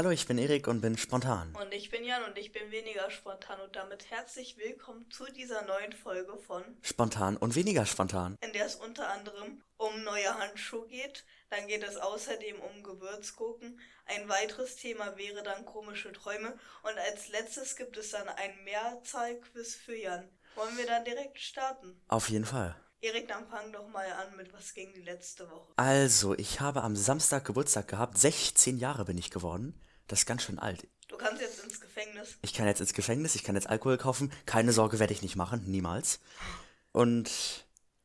Hallo, ich bin Erik und bin spontan. Und ich bin Jan und ich bin weniger spontan und damit herzlich willkommen zu dieser neuen Folge von Spontan und weniger spontan. In der es unter anderem um neue Handschuhe geht. Dann geht es außerdem um Gewürzgurken. Ein weiteres Thema wäre dann komische Träume. Und als letztes gibt es dann ein Mehrzahlquiz für Jan. Wollen wir dann direkt starten? Auf jeden Fall. Erik, dann fang doch mal an mit was ging die letzte Woche. Also, ich habe am Samstag Geburtstag gehabt. 16 Jahre bin ich geworden. Das ist ganz schön alt. Du kannst jetzt ins Gefängnis. Ich kann jetzt ins Gefängnis, ich kann jetzt Alkohol kaufen. Keine Sorge werde ich nicht machen, niemals. Und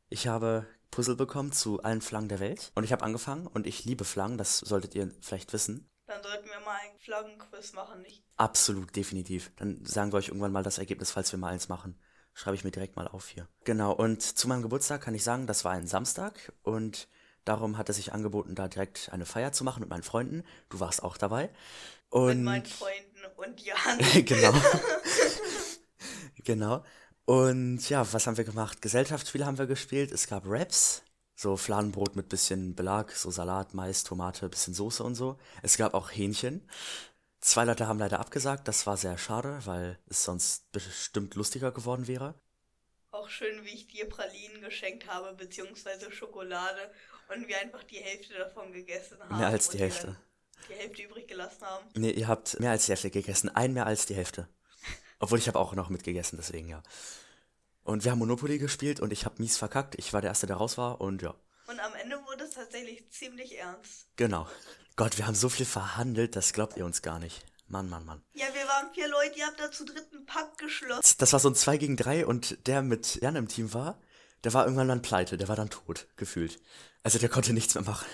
ich habe Puzzle bekommen zu allen Flaggen der Welt. Und ich habe angefangen und ich liebe Flaggen, das solltet ihr vielleicht wissen. Dann sollten wir mal einen Flaggenquiz machen, nicht? Absolut, definitiv. Dann sagen wir euch irgendwann mal das Ergebnis, falls wir mal eins machen. Schreibe ich mir direkt mal auf hier. Genau, und zu meinem Geburtstag kann ich sagen, das war ein Samstag und darum hat es sich angeboten, da direkt eine Feier zu machen mit meinen Freunden. Du warst auch dabei. Und mit meinen Freunden und Jan. genau. genau. Und ja, was haben wir gemacht? Gesellschaftsspiele haben wir gespielt. Es gab Raps, so Fladenbrot mit bisschen Belag, so Salat, Mais, Tomate, bisschen Soße und so. Es gab auch Hähnchen. Zwei Leute haben leider abgesagt, das war sehr schade, weil es sonst bestimmt lustiger geworden wäre. Auch schön, wie ich dir Pralinen geschenkt habe, beziehungsweise Schokolade und wir einfach die Hälfte davon gegessen haben. Mehr als die Hälfte. Die Hälfte übrig gelassen haben. Nee, ihr habt mehr als die Hälfte gegessen. Ein mehr als die Hälfte. Obwohl ich habe auch noch mitgegessen, deswegen ja. Und wir haben Monopoly gespielt und ich habe mies verkackt. Ich war der Erste, der raus war und ja. Und am Ende wurde es tatsächlich ziemlich ernst. Genau. Gott, wir haben so viel verhandelt, das glaubt ihr uns gar nicht. Mann, Mann, Mann. Ja, wir waren vier Leute, ihr habt da zu dritten Pakt geschlossen. Das war so ein 2 gegen 3 und der mit Jan im Team war, der war irgendwann dann pleite, der war dann tot, gefühlt. Also der konnte nichts mehr machen.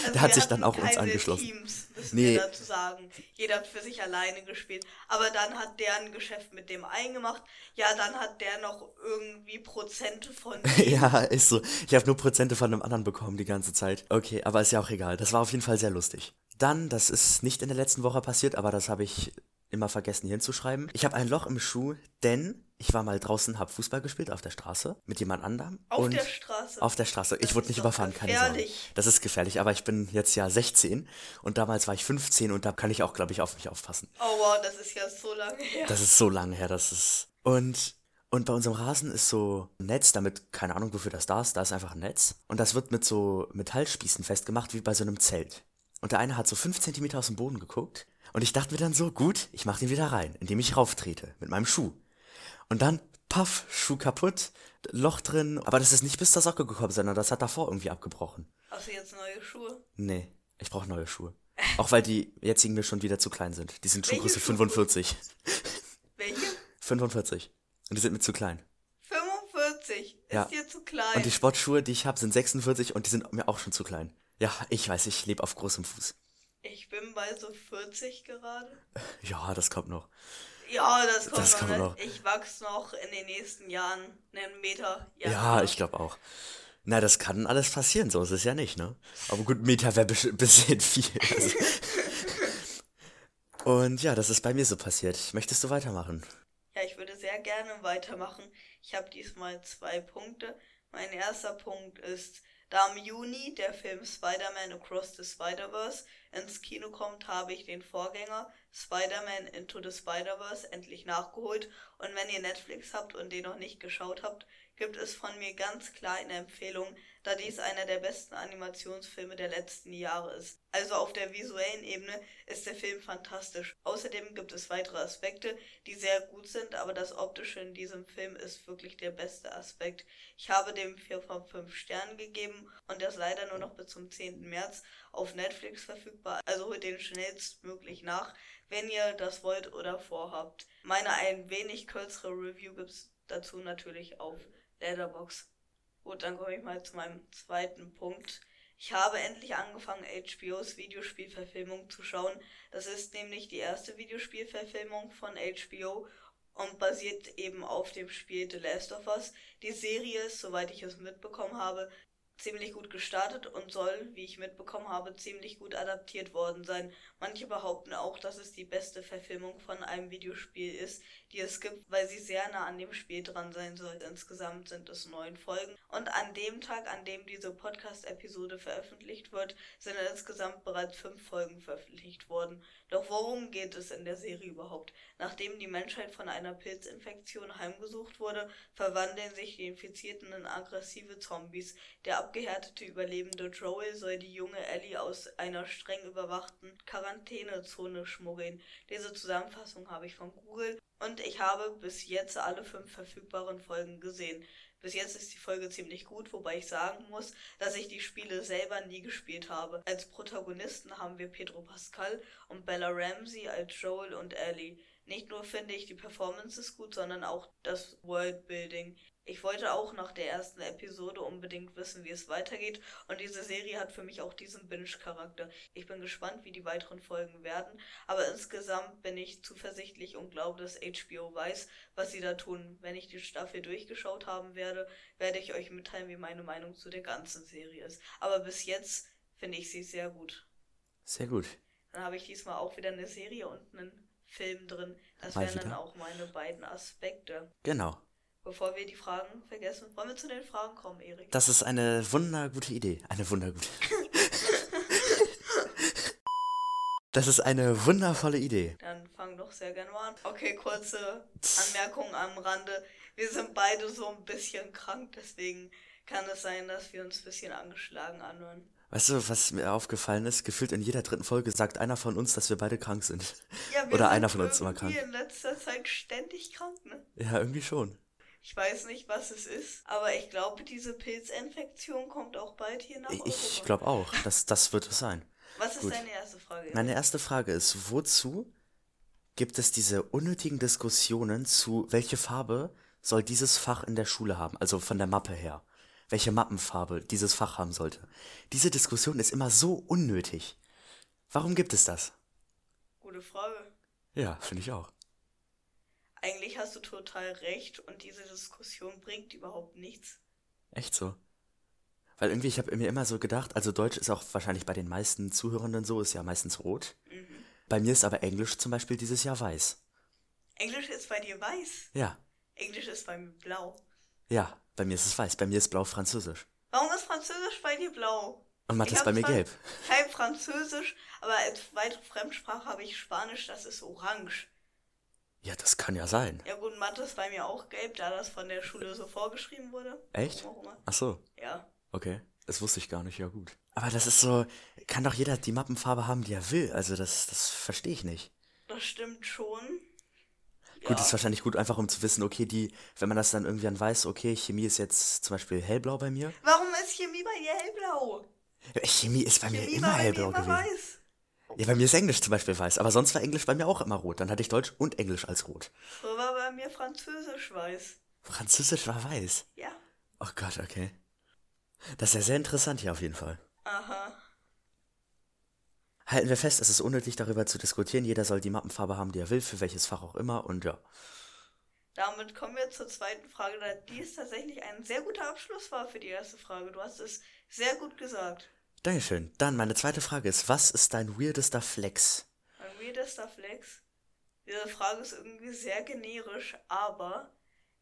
Also der hat sich dann auch uns angeschlossen. Teams, müssen Nee. wir dazu sagen. Jeder hat für sich alleine gespielt. Aber dann hat der ein Geschäft mit dem eingemacht. Ja, dann hat der noch irgendwie Prozente von ja, ist so. Ich habe nur Prozente von einem anderen bekommen die ganze Zeit. Okay, aber ist ja auch egal. Das war auf jeden Fall sehr lustig. Dann, das ist nicht in der letzten Woche passiert, aber das habe ich immer vergessen hinzuschreiben. Ich habe ein Loch im Schuh, denn ich war mal draußen, habe Fußball gespielt auf der Straße mit jemand anderem. Auf und der Straße? Auf der Straße. Ich Das wurde ist nicht überfahren, keine Sorge. gefährlich. Das ist gefährlich, aber ich bin jetzt ja 16 und damals war ich 15 und da kann ich auch, glaube ich, auf mich aufpassen. Oh wow, das ist ja so lange her. Das ist so lange her, das ist. Und, und bei unserem Rasen ist so ein Netz, damit, keine Ahnung, wofür das da ist, da ist einfach ein Netz. Und das wird mit so Metallspießen festgemacht, wie bei so einem Zelt. Und der eine hat so fünf Zentimeter aus dem Boden geguckt. Und ich dachte mir dann so, gut, ich mach den wieder rein, indem ich rauftrete, mit meinem Schuh. Und dann, paff, Schuh kaputt, Loch drin. Aber das ist nicht bis zur Socke gekommen, sondern das hat davor irgendwie abgebrochen. Hast du jetzt neue Schuhe? Nee, ich brauche neue Schuhe. Auch weil die jetzigen mir schon wieder zu klein sind. Die sind Schuhgröße Schuhe? 45. Welche? 45. Und die sind mir zu klein. 45. Ist Ja. dir zu klein. Und die Sportschuhe, die ich habe, sind 46 und die sind mir auch schon zu klein. Ja, ich weiß, ich lebe auf großem Fuß. Ich bin bei so 40 gerade. Ja, das kommt noch. Ja, das kommt, Das noch, kommt ne? noch. Ich wachse noch in den nächsten Jahren einen Meter. Ja, ich glaube auch. Na, das kann alles passieren, so ist es ja nicht, ne? Aber gut, Meter wäre ein bisschen viel. Also. Und ja, das ist bei mir so passiert. Möchtest du weitermachen? Ja, ich würde sehr gerne weitermachen. Ich habe diesmal zwei Punkte. Mein erster Punkt ist, da im Juni der Film Spider-Man Across the Spider-Verse ins Kino kommt, habe ich den Vorgänger Spider-Man Into the Spider-Verse endlich nachgeholt. Und wenn ihr Netflix habt und den noch nicht geschaut habt, gibt es von mir ganz klar eine Empfehlung, da dies einer der besten Animationsfilme der letzten Jahre ist. Also auf der visuellen Ebene ist der Film fantastisch. Außerdem gibt es weitere Aspekte, die sehr gut sind, aber das Optische in diesem Film ist wirklich der beste Aspekt. Ich habe dem 4 von 5 Sternen gegeben und ist leider nur noch bis zum 10. März auf Netflix verfügbar, also holt den schnellstmöglich nach, wenn ihr das wollt oder vorhabt. Meine ein wenig kürzere Review gibt's dazu natürlich auf Letterbox. Gut, dann komme ich mal zu meinem zweiten Punkt. Ich habe endlich angefangen, HBOs Videospielverfilmung zu schauen. Das ist nämlich die erste Videospielverfilmung von HBO und basiert eben auf dem Spiel The Last of Us. Die Serie ist, soweit ich es mitbekommen habe, ziemlich gut gestartet und soll, wie ich mitbekommen habe, ziemlich gut adaptiert worden sein. Manche behaupten auch, dass es die beste Verfilmung von einem Videospiel ist, die es gibt, weil sie sehr nah an dem Spiel dran sein soll. Insgesamt sind es neun Folgen. Und an dem Tag, an dem diese Podcast-Episode veröffentlicht wird, sind insgesamt bereits fünf Folgen veröffentlicht worden. Doch worum geht es in der Serie überhaupt? Nachdem die Menschheit von einer Pilzinfektion heimgesucht wurde, verwandeln sich die Infizierten in aggressive Zombies. Der abgehärtete Überlebende Joel soll die junge Ellie aus einer streng überwachten Quarantänezone schmuggeln. Diese Zusammenfassung habe ich von Google und ich habe bis jetzt alle fünf verfügbaren Folgen gesehen. Bis jetzt ist die Folge ziemlich gut, wobei ich sagen muss, dass ich die Spiele selber nie gespielt habe. Als Protagonisten haben wir Pedro Pascal und Bella Ramsey als Joel und Ellie. Nicht nur finde ich die Performances gut, sondern auch das Worldbuilding. Ich wollte auch nach der ersten Episode unbedingt wissen, wie es weitergeht und diese Serie hat für mich auch diesen Binge-Charakter. Ich bin gespannt, wie die weiteren Folgen werden, aber insgesamt bin ich zuversichtlich und glaube, dass HBO weiß, was sie da tun. Wenn ich die Staffel durchgeschaut haben werde, werde ich euch mitteilen, wie meine Meinung zu der ganzen Serie ist. Aber bis jetzt finde ich sie sehr gut. Sehr gut. Dann habe ich diesmal auch wieder eine Serie und einen Film drin. Das Mal wären wieder? dann auch meine beiden Aspekte. Genau. Bevor wir die Fragen vergessen, wollen wir zu den Fragen kommen, Erik? Das ist eine wundergute Idee. Eine wundergute. das ist eine wundervolle Idee. Dann fang doch sehr gerne mal an. Okay, kurze Anmerkung am Rande. Wir sind beide so ein bisschen krank, deswegen kann es sein, dass wir uns ein bisschen angeschlagen anhören. Weißt du, was mir aufgefallen ist? Gefühlt in jeder dritten Folge sagt einer von uns, dass wir beide krank sind. Ja, wir Oder sind einer von uns immer krank. in letzter Zeit ständig krank, ne? Ja, irgendwie schon. Ich weiß nicht, was es ist, aber ich glaube, diese Pilzinfektion kommt auch bald hier nach Europa. Ich glaube auch, das, das wird es sein. Was ist Gut. deine erste Frage? Meine erste Frage ist, wozu gibt es diese unnötigen Diskussionen zu, welche Farbe soll dieses Fach in der Schule haben, also von der Mappe her? Welche Mappenfarbe dieses Fach haben sollte? Diese Diskussion ist immer so unnötig. Warum gibt es das? Gute Frage. Ja, finde ich auch eigentlich hast du total recht und diese Diskussion bringt überhaupt nichts. Echt so? Weil irgendwie, ich habe mir immer so gedacht, also Deutsch ist auch wahrscheinlich bei den meisten Zuhörenden so, ist ja meistens rot. Mhm. Bei mir ist aber Englisch zum Beispiel dieses Jahr weiß. Englisch ist bei dir weiß? Ja. Englisch ist bei mir blau. Ja, bei mir ist es weiß. Bei mir ist blau Französisch. Warum ist Französisch bei dir blau? Und Mathe ist bei mir gelb. Kein Französisch, aber als weitere Fremdsprache habe ich Spanisch, das ist orange. Ja, das kann ja sein. Ja gut, Mathe ist bei mir auch gelb, da das von der Schule so vorgeschrieben wurde. Echt? Ach so. Ja. Okay. Das wusste ich gar nicht, ja gut. Aber das ist so, kann doch jeder die Mappenfarbe haben, die er will. Also das, das verstehe ich nicht. Das stimmt schon. Gut, ja. ist wahrscheinlich gut, einfach um zu wissen, okay, die, wenn man das dann irgendwie dann weiß, okay, Chemie ist jetzt zum Beispiel hellblau bei mir. Warum ist Chemie bei dir hellblau? Chemie ist bei Chemie mir immer hellblau immer gewesen. Weiß. Ja, bei mir ist Englisch zum Beispiel weiß, aber sonst war Englisch bei mir auch immer rot. Dann hatte ich Deutsch und Englisch als rot. So war bei mir Französisch weiß. Französisch war weiß? Ja. Oh Gott, okay. Das ist ja sehr interessant hier auf jeden Fall. Aha. Halten wir fest, es ist unnötig darüber zu diskutieren. Jeder soll die Mappenfarbe haben, die er will, für welches Fach auch immer und ja. Damit kommen wir zur zweiten Frage, da dies tatsächlich ein sehr guter Abschluss war für die erste Frage. Du hast es sehr gut gesagt. Dankeschön. Dann meine zweite Frage ist, was ist dein weirdester Flex? Mein weirdester Flex? Diese Frage ist irgendwie sehr generisch, aber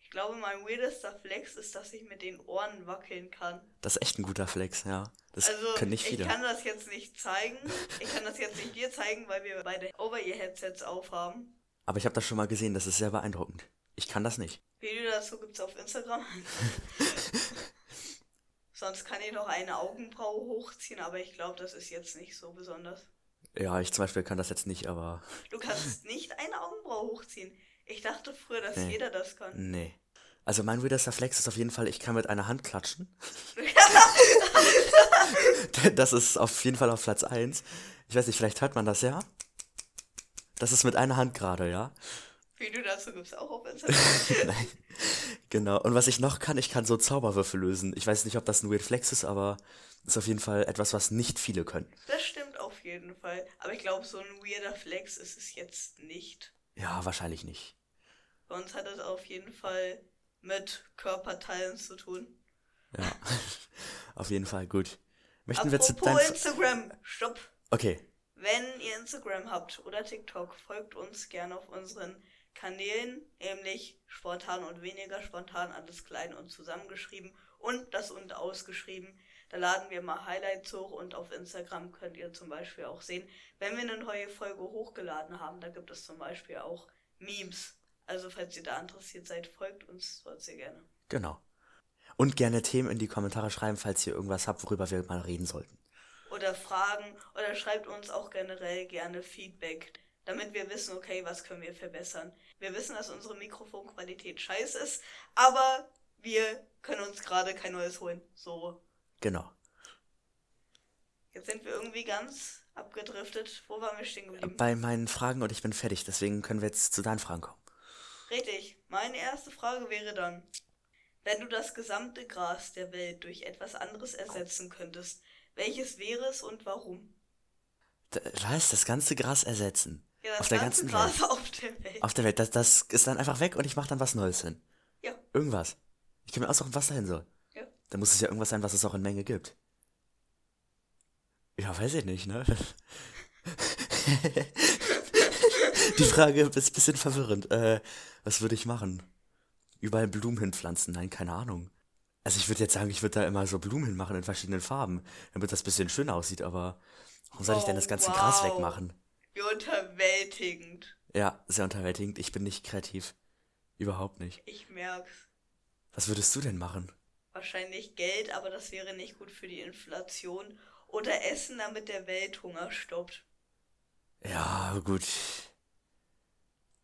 ich glaube, mein weirdester Flex ist, dass ich mit den Ohren wackeln kann. Das ist echt ein guter Flex, ja. Das also, können nicht viele. Ich kann das jetzt nicht zeigen. Ich kann das jetzt nicht dir zeigen, weil wir beide Over-Ear-Headsets aufhaben. Aber ich habe das schon mal gesehen, das ist sehr beeindruckend. Ich kann das nicht. Video dazu gibt's auf Instagram. Sonst kann ich noch eine Augenbraue hochziehen, aber ich glaube, das ist jetzt nicht so besonders. Ja, ich zum Beispiel kann das jetzt nicht, aber. Du kannst nicht eine Augenbraue hochziehen. Ich dachte früher, dass nee. jeder das kann. Nee. Also mein weirdester Flex ist auf jeden Fall, ich kann mit einer Hand klatschen. das ist auf jeden Fall auf Platz 1. Ich weiß nicht, vielleicht hört man das ja. Das ist mit einer Hand gerade, ja. Video dazu gibt es auch auf Instagram. Nein. Genau. Und was ich noch kann, ich kann so Zauberwürfel lösen. Ich weiß nicht, ob das ein Weird Flex ist, aber ist auf jeden Fall etwas, was nicht viele können. Das stimmt auf jeden Fall. Aber ich glaube, so ein weirder Flex ist es jetzt nicht. Ja, wahrscheinlich nicht. Bei uns hat es auf jeden Fall mit Körperteilen zu tun. Ja. Auf jeden Fall, gut. Möchten wir zu Apropos deinem... Instagram, stopp. Okay, Wenn ihr Instagram habt oder TikTok, folgt uns gerne auf unseren Kanälen, nämlich spontan und weniger spontan, alles klein und zusammengeschrieben und das und ausgeschrieben. Da laden wir mal Highlights hoch und auf Instagram könnt ihr zum Beispiel auch sehen, wenn wir eine neue Folge hochgeladen haben, da gibt es zum Beispiel auch Memes. Also falls ihr da interessiert seid, folgt uns dort sehr gerne. genau. Und gerne Themen in die Kommentare schreiben, falls ihr irgendwas habt, worüber wir mal reden sollten. oder Fragen oder schreibt uns auch generell gerne Feedback, damit wir wissen, okay, was können wir verbessern. Wir wissen, dass unsere Mikrofonqualität scheiße ist, aber wir können uns gerade kein neues holen. So, Genau. jetzt sind wir irgendwie ganz abgedriftet. Wo waren wir stehen geblieben? Bei meinen Fragen und ich bin fertig, deswegen können wir jetzt zu deinen Fragen kommen. Richtig. Meine erste Frage wäre dann, wenn du das gesamte Gras der Welt durch etwas anderes ersetzen könntest, welches wäre es und warum? Was? Das ganze Gras ersetzen? Ja, das auf der ganze ganzen Gras Welt? auf der Welt. Auf der Welt. Das, das ist dann einfach weg und ich mache dann was Neues hin. Ja. Irgendwas. Ich kann mir aussuchen, was dahin soll. Ja. Da muss es ja irgendwas sein, was es auch in Menge gibt. Ja, weiß ich nicht, ne? Die Frage ist ein bisschen verwirrend. Äh, was würde ich machen? Überall Blumen hinpflanzen? Nein, keine Ahnung. Also ich würde jetzt sagen, ich würde da immer so Blumen hinmachen in verschiedenen Farben, damit das ein bisschen schöner aussieht, aber warum soll ich denn das ganze Oh, Gras wow. wegmachen? Wie unterwältigend. Ja, sehr unterwältigend. Ich bin nicht kreativ. Überhaupt nicht. Ich merk's. Was würdest du denn machen? Wahrscheinlich Geld, aber das wäre nicht gut für die Inflation. Oder Essen, damit der Welthunger stoppt. Ja, gut.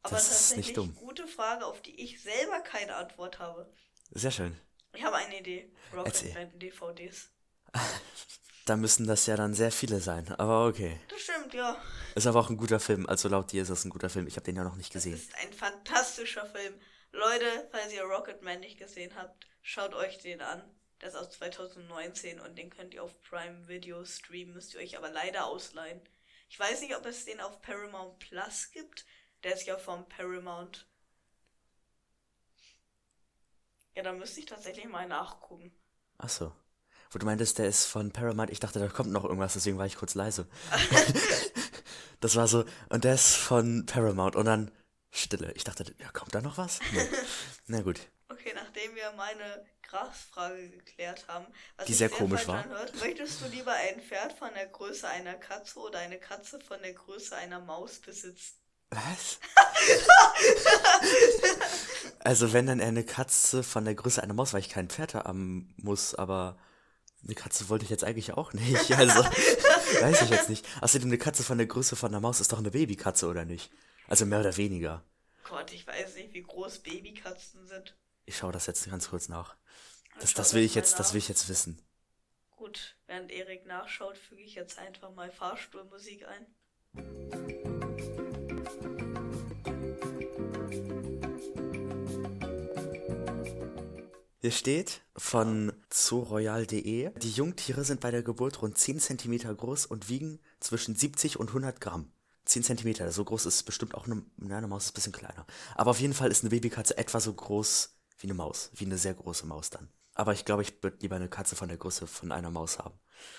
Aber Das ist nicht dumm. gute Frage, auf die ich selber keine Antwort habe. Sehr schön. Ich habe eine Idee. Erzähl. Rocketman DVDs. Da müssen das ja dann sehr viele sein. Aber okay. Das stimmt, ja. Ist aber auch ein guter Film. Also laut dir ist das ein guter Film. Ich habe den ja noch nicht Das gesehen. ist ein fantastischer Film. Leute, falls ihr Rocketman nicht gesehen habt, schaut euch den an. Der ist aus 2019 und den könnt ihr auf Prime Video streamen, müsst ihr euch aber leider ausleihen. Ich weiß nicht, ob es den auf Paramount Plus gibt. Der ist ja vom Paramount. Ja, da müsste ich tatsächlich mal nachgucken. Ach so. Wo du meintest, der ist von Paramount. Ich dachte, da kommt noch irgendwas, deswegen war ich kurz leise. das war so, und der ist von Paramount. Und dann Stille. Ich dachte, ja, kommt da noch was? Nee. Na gut. Okay, nachdem wir meine Grasfrage geklärt haben, was Die sich sehr komisch war. anhört, möchtest du lieber ein Pferd von der Größe einer Katze oder eine Katze von der Größe einer Maus besitzen? Was? also wenn dann eine Katze von der Größe einer Maus, weil ich kein Pferd haben muss, aber eine Katze wollte ich jetzt eigentlich auch nicht. Also weiß ich jetzt nicht. Außerdem eine Katze von der Größe von einer Maus ist doch eine Babykatze, oder nicht? Also mehr oder weniger. Gott, ich weiß nicht, wie groß Babykatzen sind. Ich schaue das jetzt ganz kurz nach. Das, das will ich jetzt, das nach. will ich jetzt wissen. Gut, während Erik nachschaut, füge ich jetzt einfach mal Fahrstuhlmusik ein. Hier steht von zooroyal.de, die Jungtiere sind bei der Geburt rund 10 cm groß und wiegen zwischen 70 und 100 Gramm. 10 cm, so groß ist bestimmt auch eine, na, eine Maus ist ein bisschen kleiner. Aber auf jeden Fall ist eine Babykatze etwa so groß wie eine Maus, wie eine sehr große Maus dann. Aber ich glaube, ich würde lieber eine Katze von der Größe von einer Maus haben.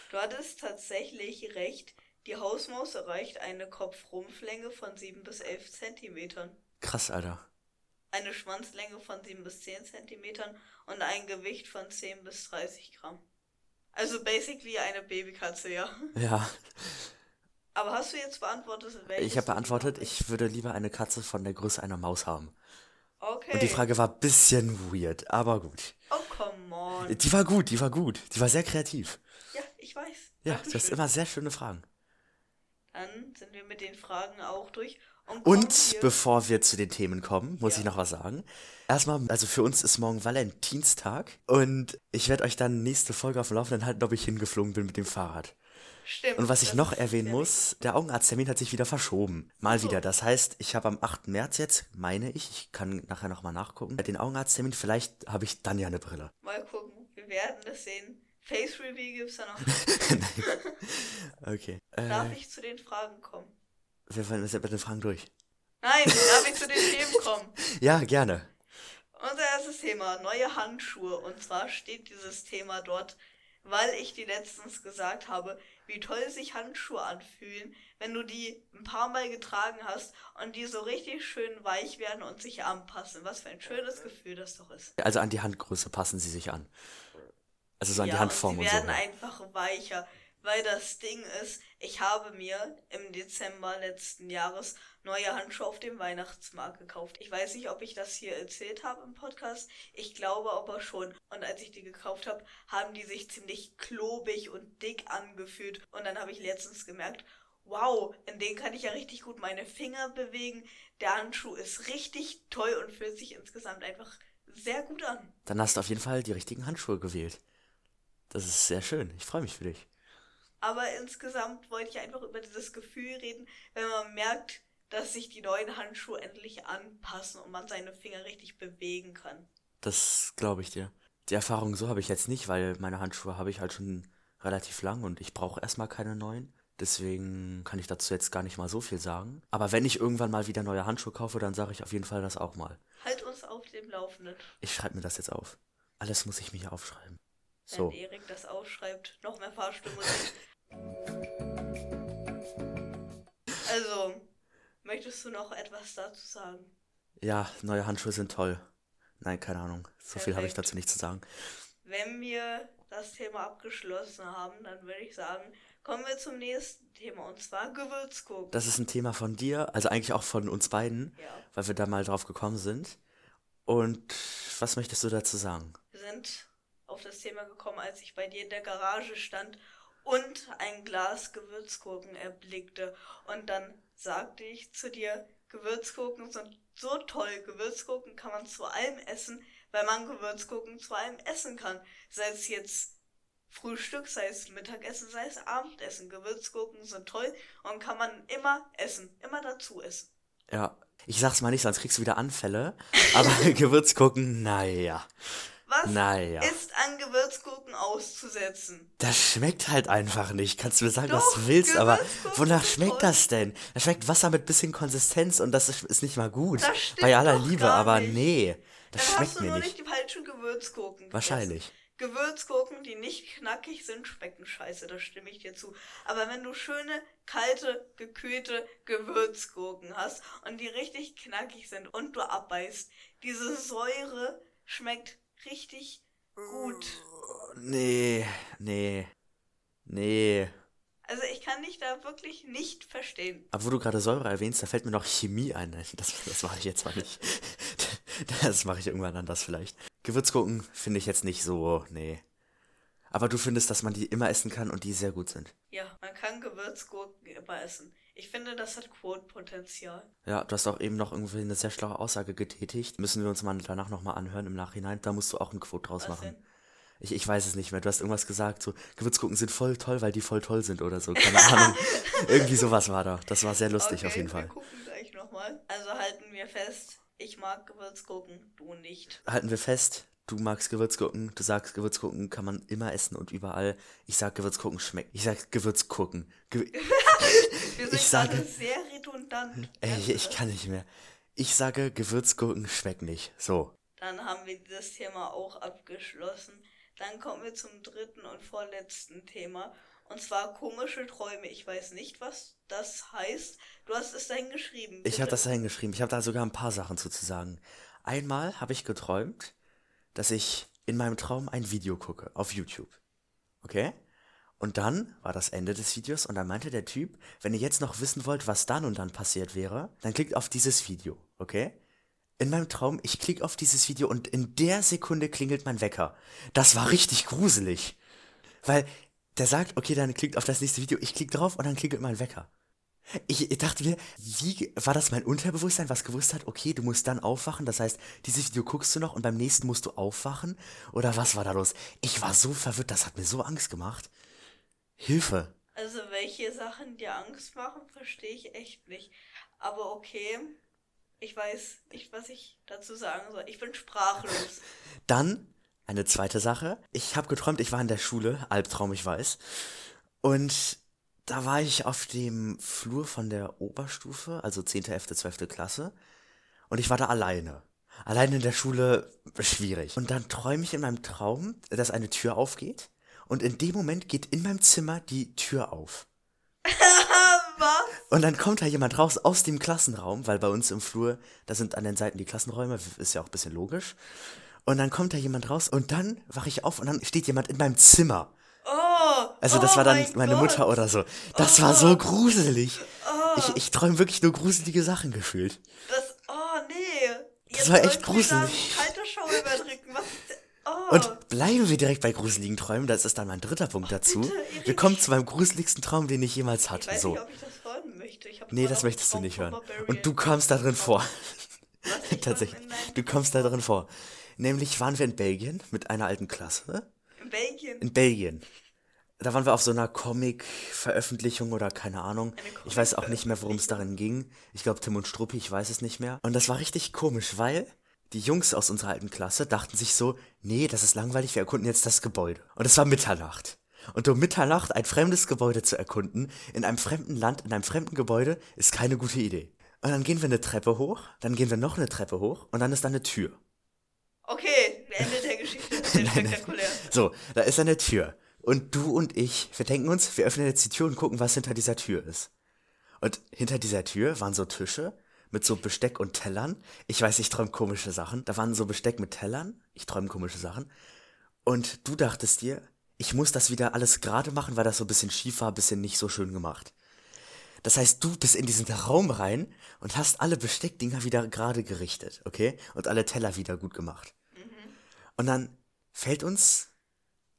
Du hattest tatsächlich recht. Die Hausmaus erreicht eine Kopfrumpflänge von 7 bis 11 Zentimetern. Krass, Alter. Eine Schwanzlänge von 7 bis 10 Zentimetern und ein Gewicht von 10 bis 30 Gramm. Also basically eine Babykatze, ja. Ja, Aber hast du jetzt beantwortet, welches ich habe beantwortet, willst? ich würde lieber eine Katze von der Größe einer Maus haben. Okay. Und die Frage war ein bisschen weird, aber gut. Oh, come on. Die war gut, die war gut. Die war sehr kreativ. Ja, ich weiß. Ja, du hast Dankeschön. immer sehr schöne Fragen. Dann sind wir mit den Fragen auch durch. Und, Und wir- bevor wir zu den Themen kommen, muss Ja. ich noch was sagen. Erstmal, also für uns ist morgen Valentinstag und ich werde euch dann nächste Folge auf dem Laufenden halten, ob ich hingeflogen bin mit dem Fahrrad. Stimmt. Und was ich noch erwähnen muss, der Augenarzttermin hat sich wieder verschoben. Mal so. wieder. Das heißt, ich habe am 8. März jetzt, meine ich, ich kann nachher nochmal nachgucken, den Augenarzttermin, vielleicht habe ich dann ja eine Brille. Mal gucken. Wir werden das sehen. Face Reveal gibt's da noch. Okay. Darf Äh, ich zu den Fragen kommen? wir wollen jetzt mit den Fragen durch. Nein, darf ich zu den Themen kommen? Ja, gerne. Unser erstes Thema, neue Handschuhe. Und zwar steht dieses Thema dort, weil ich dir letztens gesagt habe, wie toll sich Handschuhe anfühlen, wenn du die ein paar Mal getragen hast und die so richtig schön weich werden und sich anpassen. Was für ein schönes Gefühl das doch ist. Also an die Handgröße passen sie sich an. Also so an ja, die Handform und und, sie so. werden einfach weicher, weil das Ding ist, ich habe mir im Dezember letzten Jahres neue Handschuhe auf dem Weihnachtsmarkt gekauft. Ich weiß nicht, ob ich das hier erzählt habe im Podcast. Ich glaube aber schon. Und als ich die gekauft habe, haben die sich ziemlich klobig und dick angefühlt. Und dann habe ich letztens gemerkt, wow, in denen kann ich ja richtig gut meine Finger bewegen. Der Handschuh ist richtig toll und fühlt sich insgesamt einfach sehr gut an. Dann hast du auf jeden Fall die richtigen Handschuhe gewählt. Das ist sehr schön. Ich freue mich für dich. Aber insgesamt wollte ich einfach über dieses Gefühl reden, wenn man merkt, dass sich die neuen Handschuhe endlich anpassen und man seine Finger richtig bewegen kann. Das glaube ich dir. Die Erfahrung so habe ich jetzt nicht, weil meine Handschuhe habe ich halt schon relativ lang und ich brauche erstmal keine neuen. Deswegen kann ich dazu jetzt gar nicht mal so viel sagen. Aber wenn ich irgendwann mal wieder neue Handschuhe kaufe, dann sage ich auf jeden Fall das auch mal. Halt uns auf dem Laufenden. Ich schreibe mir das jetzt auf. Alles muss ich mir hier aufschreiben. Wenn So. Erik das aufschreibt, noch mehr Fahrstuhlmusik. also, möchtest du noch etwas dazu sagen? Ja, neue Handschuhe sind toll. Nein, keine Ahnung. So viel habe ich dazu nicht zu sagen. Wenn wir das Thema abgeschlossen haben, dann würde ich sagen, kommen wir zum nächsten Thema und zwar Gewürzgurken. Das ist ein Thema von dir, also eigentlich auch von uns beiden, Ja. weil wir da mal drauf gekommen sind. Und was möchtest du dazu sagen? Wir sind auf das Thema gekommen, als ich bei dir in der Garage stand und ein Glas Gewürzgurken erblickte. Und dann sagte ich zu dir, Gewürzgurken sind so toll. Gewürzgurken kann man zu allem essen, weil man Gewürzgurken zu allem essen kann. Sei es jetzt Frühstück, sei es Mittagessen, sei es Abendessen. Gewürzgurken sind toll und kann man immer essen, immer dazu essen. Ja, ich sag's mal nicht, sonst kriegst du wieder Anfälle. Aber Gewürzgurken, naja. Was Naja. ist an Gewürzgurken auszusetzen? Das schmeckt halt einfach nicht. Kannst du mir sagen, was Doch, du willst, aber wonach schmeckt das denn? Das schmeckt Wasser mit bisschen Konsistenz und das ist, ist nicht mal gut. Bei aller Liebe, aber nicht. nee. Das Dann hast schmeckt du mir nur nicht. die falschen Gewürzgurken. gegessen. Wahrscheinlich. Gewürzgurken, die nicht knackig sind, schmecken scheiße, da stimme ich dir zu. Aber wenn du schöne, kalte, gekühlte Gewürzgurken hast und die richtig knackig sind und du abbeißt, diese Säure schmeckt richtig gut. Nee, nee, nee. Also ich kann dich da wirklich nicht verstehen. Aber wo du gerade Säure erwähnst, da fällt mir noch Chemie ein. Das, das mache ich jetzt mal nicht. Das mache ich irgendwann anders vielleicht. Gewürzgurken finde ich jetzt nicht so, nee. Aber du findest, dass man die immer essen kann und die sehr gut sind. Ja, man kann Gewürzgurken immer essen. Ich finde, das hat Quotenpotenzial. Ja, du hast auch eben noch irgendwie eine sehr schlaue Aussage getätigt. Müssen wir uns mal danach nochmal anhören im Nachhinein. Da musst du auch ein Quote draus Was machen. denn? Ich, ich weiß es nicht mehr. Du hast irgendwas gesagt, so Gewürzgurken sind voll toll, weil die voll toll sind oder so. Keine Ahnung. Irgendwie sowas war da. Das war sehr lustig okay, auf jeden wir Fall. gucken gleich nochmal. Also halten wir fest, ich mag Gewürzgurken, du nicht. Halten wir fest, du magst Gewürzgurken, du sagst Gewürzgurken kann man immer essen und überall. Ich sag Gewürzgurken schmeckt. Ich sag Gewürzgurken. Ge Wir sind Ich sage- sehr redundant. Ey, ich das? kann nicht mehr. Ich sage Gewürzgurken schmecken nicht. So. Dann haben wir dieses Thema auch abgeschlossen. Dann kommen wir zum dritten und vorletzten Thema. Und zwar komische Träume. Ich weiß nicht, was das heißt. Du hast es dahin geschrieben. Ich habe bitte. das da hingeschrieben. Ich habe da sogar ein paar Sachen zu, zu sagen. Einmal habe ich geträumt, dass ich in meinem Traum ein Video gucke auf YouTube. Okay? Und dann war das Ende des Videos und dann meinte der Typ, wenn ihr jetzt noch wissen wollt, was dann und dann passiert wäre, dann klickt auf dieses Video, okay? In meinem Traum, ich klicke auf dieses Video und in der Sekunde klingelt mein Wecker. Das war richtig gruselig. Weil der sagt, okay, dann klickt auf das nächste Video, ich klicke drauf und dann klingelt mein Wecker. Ich, ich dachte mir, wie war das mein Unterbewusstsein, was gewusst hat, okay, du musst dann aufwachen, das heißt, dieses Video guckst du noch und beim nächsten musst du aufwachen? Oder was war da los? Ich war so verwirrt, das hat mir so Angst gemacht. Hilfe. Also welche Sachen dir Angst machen, verstehe ich echt nicht. Aber okay, ich weiß nicht, was ich dazu sagen soll. Ich bin sprachlos. Dann eine zweite Sache. Ich habe geträumt, ich war in der Schule, Albtraum, ich weiß. Und da war ich auf dem Flur von der Oberstufe, also 10., 11., 12. Klasse. Und ich war da alleine. Alleine in der Schule, schwierig. Und dann träume ich in meinem Traum, dass eine Tür aufgeht. Und in dem Moment geht in meinem Zimmer die Tür auf. Was? Und dann kommt da jemand raus aus dem Klassenraum, weil bei uns im Flur, da sind an den Seiten die Klassenräume, ist ja auch ein bisschen logisch. Und dann kommt da jemand raus und dann wache ich auf und dann steht jemand in meinem Zimmer. Oh. Also das oh war dann mein meine Gott. Mutter oder so. Das war so gruselig. Ich, ich träume wirklich nur gruselige Sachen gefühlt. Das, oh nee. Jetzt war echt gruselig. Kalte Schauer überdrücken. Was ist denn? Oh. Und bleiben wir direkt bei gruseligen Träumen, das ist dann mein dritter Punkt dazu. bitte. Wir kommen zu meinem gruseligsten Traum, den ich jemals ich hatte. weiß So. nicht, ob ich das hören möchte. Ich Nee, das möchtest du nicht hören. Und du kommst da drin vor. Was, ich Tatsächlich. Du kommst da drin vor. Nämlich waren wir in Belgien mit einer alten Klasse. In Belgien. In Belgien. Da waren wir auf so einer Comic-Veröffentlichung oder keine Ahnung. Ich weiß auch nicht mehr, worum es darin ging. Ich glaube, Tim und Struppi, ich weiß es nicht mehr. Und das war richtig komisch, weil die Jungs aus unserer alten Klasse dachten sich so, nee, das ist langweilig, wir erkunden jetzt das Gebäude. Und es war Mitternacht. Und um Mitternacht ein fremdes Gebäude zu erkunden, in einem fremden Land, in einem fremden Gebäude, ist keine gute Idee. Und dann gehen wir eine Treppe hoch, dann gehen wir noch eine Treppe hoch und dann ist da eine Tür. Okay, Ende der Geschichte. Sehr spektakulär. So, da ist eine Tür. Und du und ich, wir denken uns, wir öffnen jetzt die Tür und gucken, was hinter dieser Tür ist. Und hinter dieser Tür waren so Tische mit so Besteck und Tellern. Ich weiß, ich träume komische Sachen. Da waren so Besteck mit Tellern. Ich träume komische Sachen. Und du dachtest dir, ich muss das wieder alles gerade machen, weil das so ein bisschen schief war, ein bisschen nicht so schön gemacht. Das heißt, du bist in diesen Raum rein und hast alle Besteckdinger wieder gerade gerichtet, okay? Und alle Teller wieder gut gemacht. Und dann fällt uns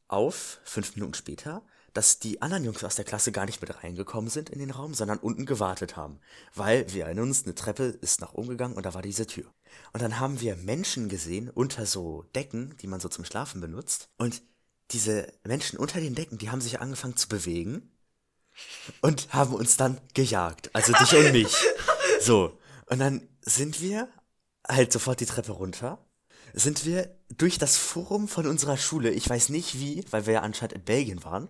auf, fünf Minuten später, dass die anderen Jungs aus der Klasse gar nicht mit reingekommen sind in den Raum, sondern unten gewartet haben. Weil, wir erinnern uns, eine Treppe ist nach oben gegangen und da war diese Tür. Und dann haben wir Menschen gesehen unter so Decken, die man so zum Schlafen benutzt. Und diese Menschen unter den Decken, die haben sich angefangen zu bewegen und haben uns dann gejagt. Also dich und mich. So. Und dann sind wir halt sofort die Treppe runter. Sind wir durch das Forum von unserer Schule, ich weiß nicht wie, weil wir ja anscheinend in Belgien waren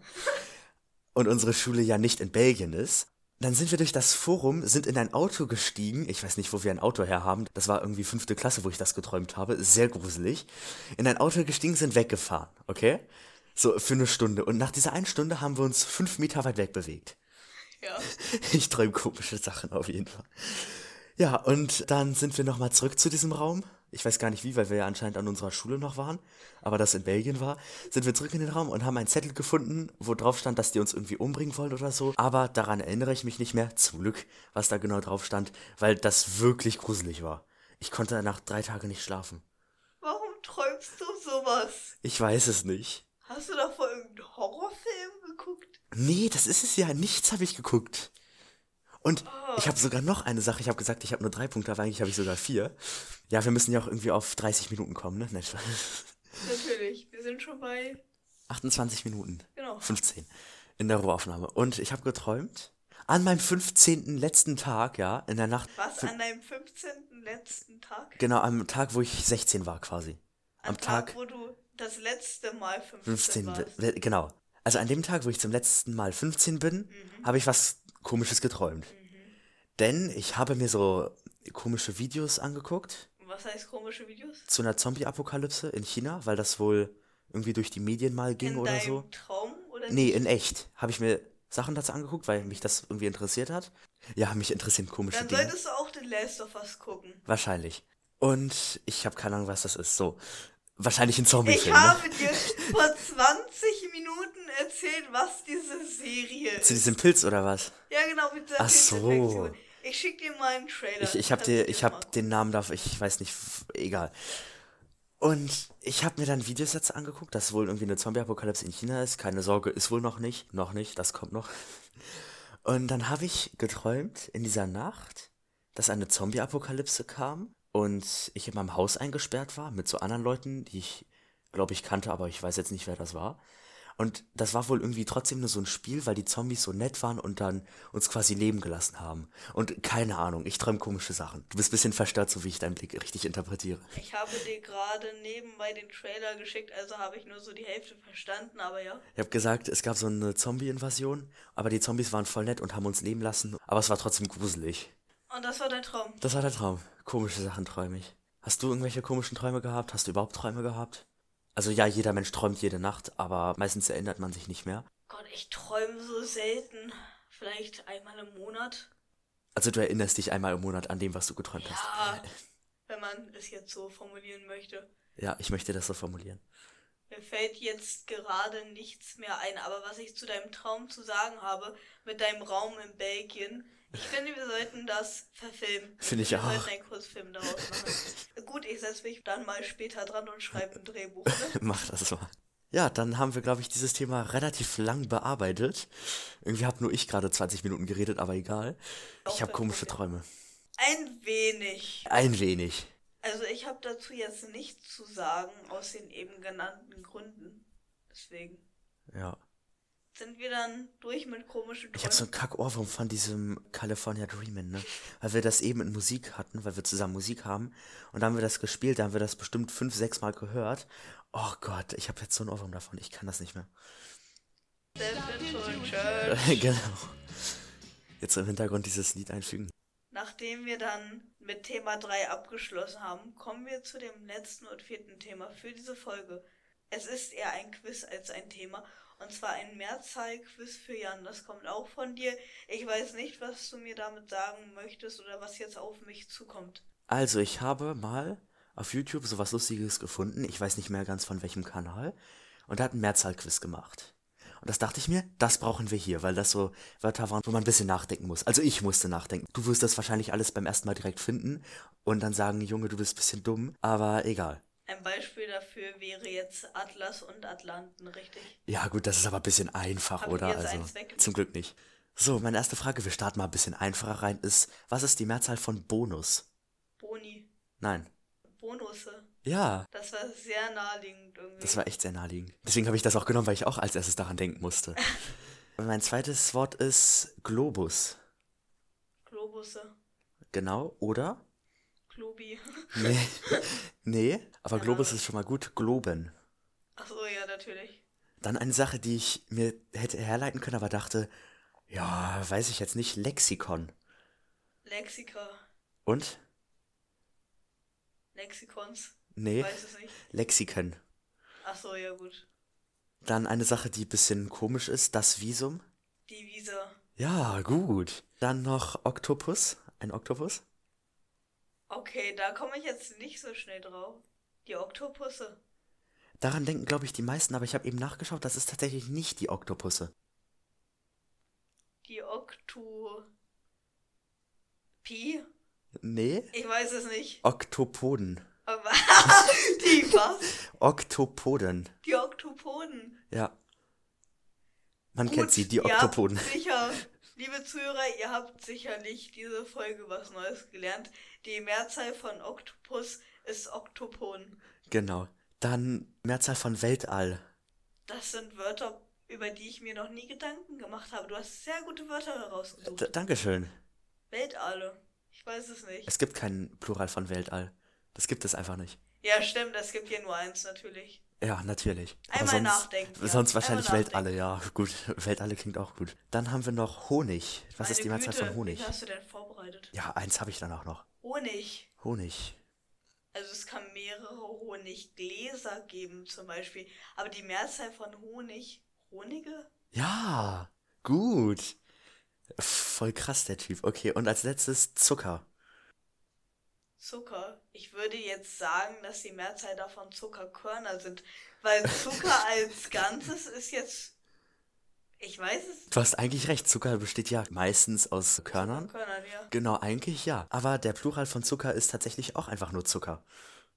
und unsere Schule ja nicht in Belgien ist. Dann sind wir durch das Forum, sind in ein Auto gestiegen. Ich weiß nicht, wo wir ein Auto herhaben. Das war irgendwie fünfte Klasse, wo ich das geträumt habe. Sehr gruselig. In ein Auto gestiegen, sind weggefahren, okay? So, für eine Stunde. Und nach dieser einen Stunde haben wir uns fünf Meter weit weg bewegt. Ja. Ich träume komische Sachen auf jeden Fall. Ja, und dann sind wir nochmal zurück zu diesem Raum. Ich weiß gar nicht wie, weil wir ja anscheinend an unserer Schule noch waren, aber das in Belgien war. Sind wir zurück in den Raum und haben einen Zettel gefunden, wo drauf stand, dass die uns irgendwie umbringen wollen oder so. Aber daran erinnere ich mich nicht mehr, zum Glück, was da genau drauf stand, weil das wirklich gruselig war. Ich konnte nach drei Tagen nicht schlafen. Warum träumst du sowas? Ich weiß es nicht. Hast du davor irgendeinen Horrorfilm geguckt? Nee, das ist es ja. Nichts habe ich geguckt. Und ich habe sogar noch eine Sache. Ich habe gesagt, ich habe nur drei Punkte, aber eigentlich habe ich sogar vier. Ja, wir müssen ja auch irgendwie auf 30 Minuten kommen, ne? Nein. Natürlich. Wir sind schon bei. 28 Minuten. Genau. 15 in der Rohaufnahme. Und ich habe geträumt, an meinem 15. letzten Tag, ja, in der Nacht. Was an deinem 15. letzten Tag? Genau, am Tag, wo ich 16 war quasi. Am Am Tag, Tag, wo du das letzte Mal 15, 15, warst. genau. Also an dem Tag, wo ich zum letzten Mal 15 bin, Mhm. habe ich was Komisches geträumt. Denn ich habe mir so komische Videos angeguckt Was heißt komische Videos? zu einer Zombie-Apokalypse in China, weil das wohl irgendwie durch die Medien mal ging in oder deinem so. Traum oder Nee, nicht? in echt. Habe ich mir Sachen dazu angeguckt, weil mich das irgendwie interessiert hat. Ja, mich interessieren komische Dann Dinge. solltest du auch den Last of Us gucken. Wahrscheinlich. Und ich habe keine Ahnung, was das ist. So. Wahrscheinlich ein Ich Zombie-Film. Ne? habe dir vor 20 Minuten erzählt, was diese Serie ist. Zu diesem Pilz oder was? Ja, genau, mit der Ach so. Ich schick dir mal einen Trailer. Ich, ich habe dir, ich habe den Namen dafür, ich weiß nicht, egal. Und ich habe mir dann Videos jetzt angeguckt, dass wohl irgendwie eine Zombie-Apokalypse in China ist. Keine Sorge, ist wohl noch nicht. Noch nicht, das kommt noch. Und dann habe ich geträumt in dieser Nacht, dass eine Zombie-Apokalypse kam und ich in meinem Haus eingesperrt war mit so anderen Leuten, die ich, glaube ich, kannte, aber ich weiß jetzt nicht, wer das war. Und das war wohl irgendwie trotzdem nur so ein Spiel, weil die Zombies so nett waren und dann uns quasi leben gelassen haben. Und keine Ahnung, ich träume komische Sachen. Du bist ein bisschen verstört, so wie ich deinen Blick richtig interpretiere. Ich habe dir gerade nebenbei den Trailer geschickt, also habe ich nur so die Hälfte verstanden, aber ja. Ich habe gesagt, es gab so eine Zombie-Invasion, aber die Zombies waren voll nett und haben uns leben lassen. Aber es war trotzdem gruselig. Und das war dein Traum. Das war der Traum. Komische Sachen träume ich. Hast du irgendwelche komischen Träume gehabt? Hast du überhaupt Träume gehabt? Also ja, jeder Mensch träumt jede Nacht, aber meistens erinnert man sich nicht mehr. Gott, ich träume so selten. Vielleicht einmal im Monat. Also du erinnerst dich einmal im Monat an dem, was du geträumt hast. Ja, wenn man es jetzt so formulieren möchte. Ja, ich möchte das so formulieren. Mir fällt jetzt gerade nichts mehr ein, aber was ich zu deinem Traum zu sagen habe, mit deinem Raum in Belgien, ich finde, wir sollten das verfilmen. Finde ich wir auch. Wir sollten einen Kurzfilm daraus machen. Gut, ich setze mich dann mal später dran und schreibe ein Drehbuch. Ne? Mach das mal. Ja, dann haben wir, glaube ich, dieses Thema relativ lang bearbeitet. Irgendwie habe nur ich gerade 20 Minuten geredet, aber egal. Ich habe komische Träume. Ein wenig. Ein wenig. Also ich habe dazu jetzt nichts zu sagen, aus den eben genannten Gründen. Deswegen. Ja. Sind wir dann durch mit komischen Träumen? Ich habe so einen Kack-Ohrwurm von diesem California Dreamin', ne? Weil wir das eben in Musik hatten, weil wir zusammen Musik haben. Und dann haben wir das gespielt, da haben wir das bestimmt fünf, sechs Mal gehört. Oh Gott, ich habe jetzt so einen Ohrwurm davon, ich kann das nicht mehr. genau. Jetzt im Hintergrund dieses Lied einfügen. Nachdem wir dann mit Thema 3 abgeschlossen haben, kommen wir zu dem letzten und vierten Thema für diese Folge. Es ist eher ein Quiz als ein Thema. Und zwar ein Mehrzahl-Quiz für Jan. Das kommt auch von dir. Ich weiß nicht, was du mir damit sagen möchtest oder was jetzt auf mich zukommt. Also, ich habe mal auf YouTube sowas Lustiges gefunden. Ich weiß nicht mehr ganz von welchem Kanal. Und er hat ein Mehrzahl-Quiz gemacht. Und das dachte ich mir, das brauchen wir hier, weil das so Wörter waren, wo man ein bisschen nachdenken muss. Also ich musste nachdenken. Du wirst das wahrscheinlich alles beim ersten Mal direkt finden und dann sagen, Junge, du bist ein bisschen dumm, aber egal. Ein Beispiel dafür wäre jetzt Atlas und Atlanten, richtig? Ja, gut, das ist aber ein bisschen einfach, Hab oder? Also, zum Glück nicht. So, meine erste Frage, wir starten mal ein bisschen einfacher rein, ist, was ist die Mehrzahl von Bonus? Boni. Nein. Bonusse. Ja, Das war sehr naheliegend irgendwie. das war echt sehr naheliegend. Deswegen habe ich das auch genommen, weil ich auch als erstes daran denken musste. Und mein zweites Wort ist Globus. Globusse. Genau, oder? Globi. Nee. nee, aber Globus ist schon mal gut. Globen. Achso, ja, natürlich. Dann eine Sache, die ich mir hätte herleiten können, aber dachte, ja, weiß ich jetzt nicht, Lexikon. Lexika. Und? Lexikons. Nee, Weiß es nicht. Lexiken. Achso, ja gut. Dann eine Sache, die ein bisschen komisch ist, das Visum. Die Visa. Ja, gut. Dann noch Oktopus. Ein Oktopus. Okay, da komme ich jetzt nicht so schnell drauf. Die Oktopusse. Daran denken, glaube ich, die meisten, aber ich habe eben nachgeschaut, das ist tatsächlich nicht die Oktopusse. Die Oktu. Pi? Nee, Ich weiß es nicht. Oktopoden. Aber die was? Oktopoden. Die Oktopoden. Ja. Man Gut, kennt sie, die ihr habt Oktopoden. Sicher, liebe Zuhörer, ihr habt sicherlich diese Folge was Neues gelernt. Die Mehrzahl von Oktopus ist Oktopon. Genau. Dann Mehrzahl von Weltall. Das sind Wörter, über die ich mir noch nie Gedanken gemacht habe. Du hast sehr gute Wörter herausgesucht. D Dankeschön. Weltalle. Ich weiß es nicht. Es gibt keinen Plural von Weltall. Das gibt es einfach nicht. Ja, stimmt, es gibt hier nur eins natürlich. Ja, natürlich. Einmal sonst, nachdenken, ja. Sonst wahrscheinlich Einmal Weltalle, ja. Gut, Weltalle klingt auch gut. Dann haben wir noch Honig. Was ist Meine die Mehrzahl von Honig? Wie hast du denn vorbereitet? Ja, eins habe ich dann auch noch. Honig. Honig. Also es kann mehrere Honiggläser geben zum Beispiel. Aber die Mehrzahl von Honig. Honige? Ja, gut. Voll krass, der Typ. Okay, und als letztes Zucker. Zucker. Ich würde jetzt sagen, dass die Mehrzahl davon Zuckerkörner sind. Weil Zucker als Ganzes ist jetzt. Ich weiß es. Du hast eigentlich recht, Zucker besteht ja meistens aus Körnern. Körnern, ja. Genau, eigentlich ja. Aber der Plural von Zucker ist tatsächlich auch einfach nur Zucker.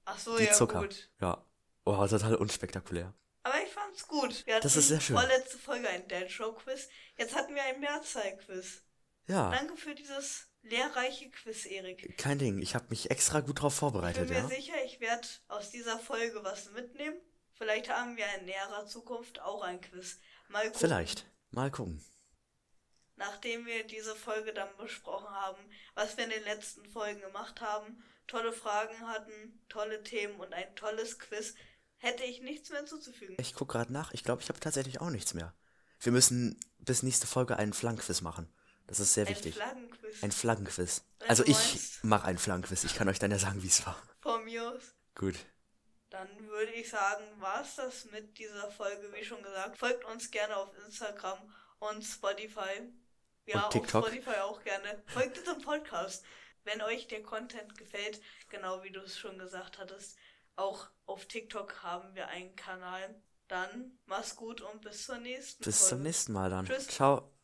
Ach so, Die ja Zucker. gut. Ja. Oh, total unspektakulär. Aber ich fand's gut. Wir hatten Das ist sehr schön. vorletzte Folge ein Dad Show Quiz. Jetzt hatten wir ein Mehrzahl-Quiz. Ja, Danke für dieses lehrreiche Quiz, Erik. kein Ding. Ich habe mich extra gut drauf Ich vorbereitet, bin mir ja. sicher, ich werde aus dieser Folge was mitnehmen. Vielleicht haben wir in näherer Zukunft auch ein Quiz. Mal gucken. Vielleicht. Mal gucken. Nachdem wir diese Folge dann besprochen haben, was wir in den letzten Folgen gemacht haben, tolle Fragen hatten, tolle Themen und ein tolles Quiz, hätte ich nichts mehr hinzuzufügen. Ich guck gerade nach. Ich glaube, ich habe tatsächlich auch nichts mehr. Wir müssen bis nächste Folge einen Flaggenquiz machen. Das ist sehr Ein wichtig. Flaggenquiz. Ein Flaggenquiz. Wenn Also ich mache einen Flaggenquiz. Ich kann euch dann ja sagen, wie es war. Von mir aus. Gut. Dann würde ich sagen, war es das mit dieser Folge, wie schon gesagt. Folgt uns gerne auf Instagram und Spotify. Ja, Und TikTok. auf Spotify auch gerne. Folgt diesem Podcast. Wenn euch der Content gefällt, genau wie du es schon gesagt hattest, auch auf TikTok haben wir einen Kanal. Dann mach's gut und bis zur nächsten Bis Folge. zum nächsten Mal dann. Tschüss. Ciao.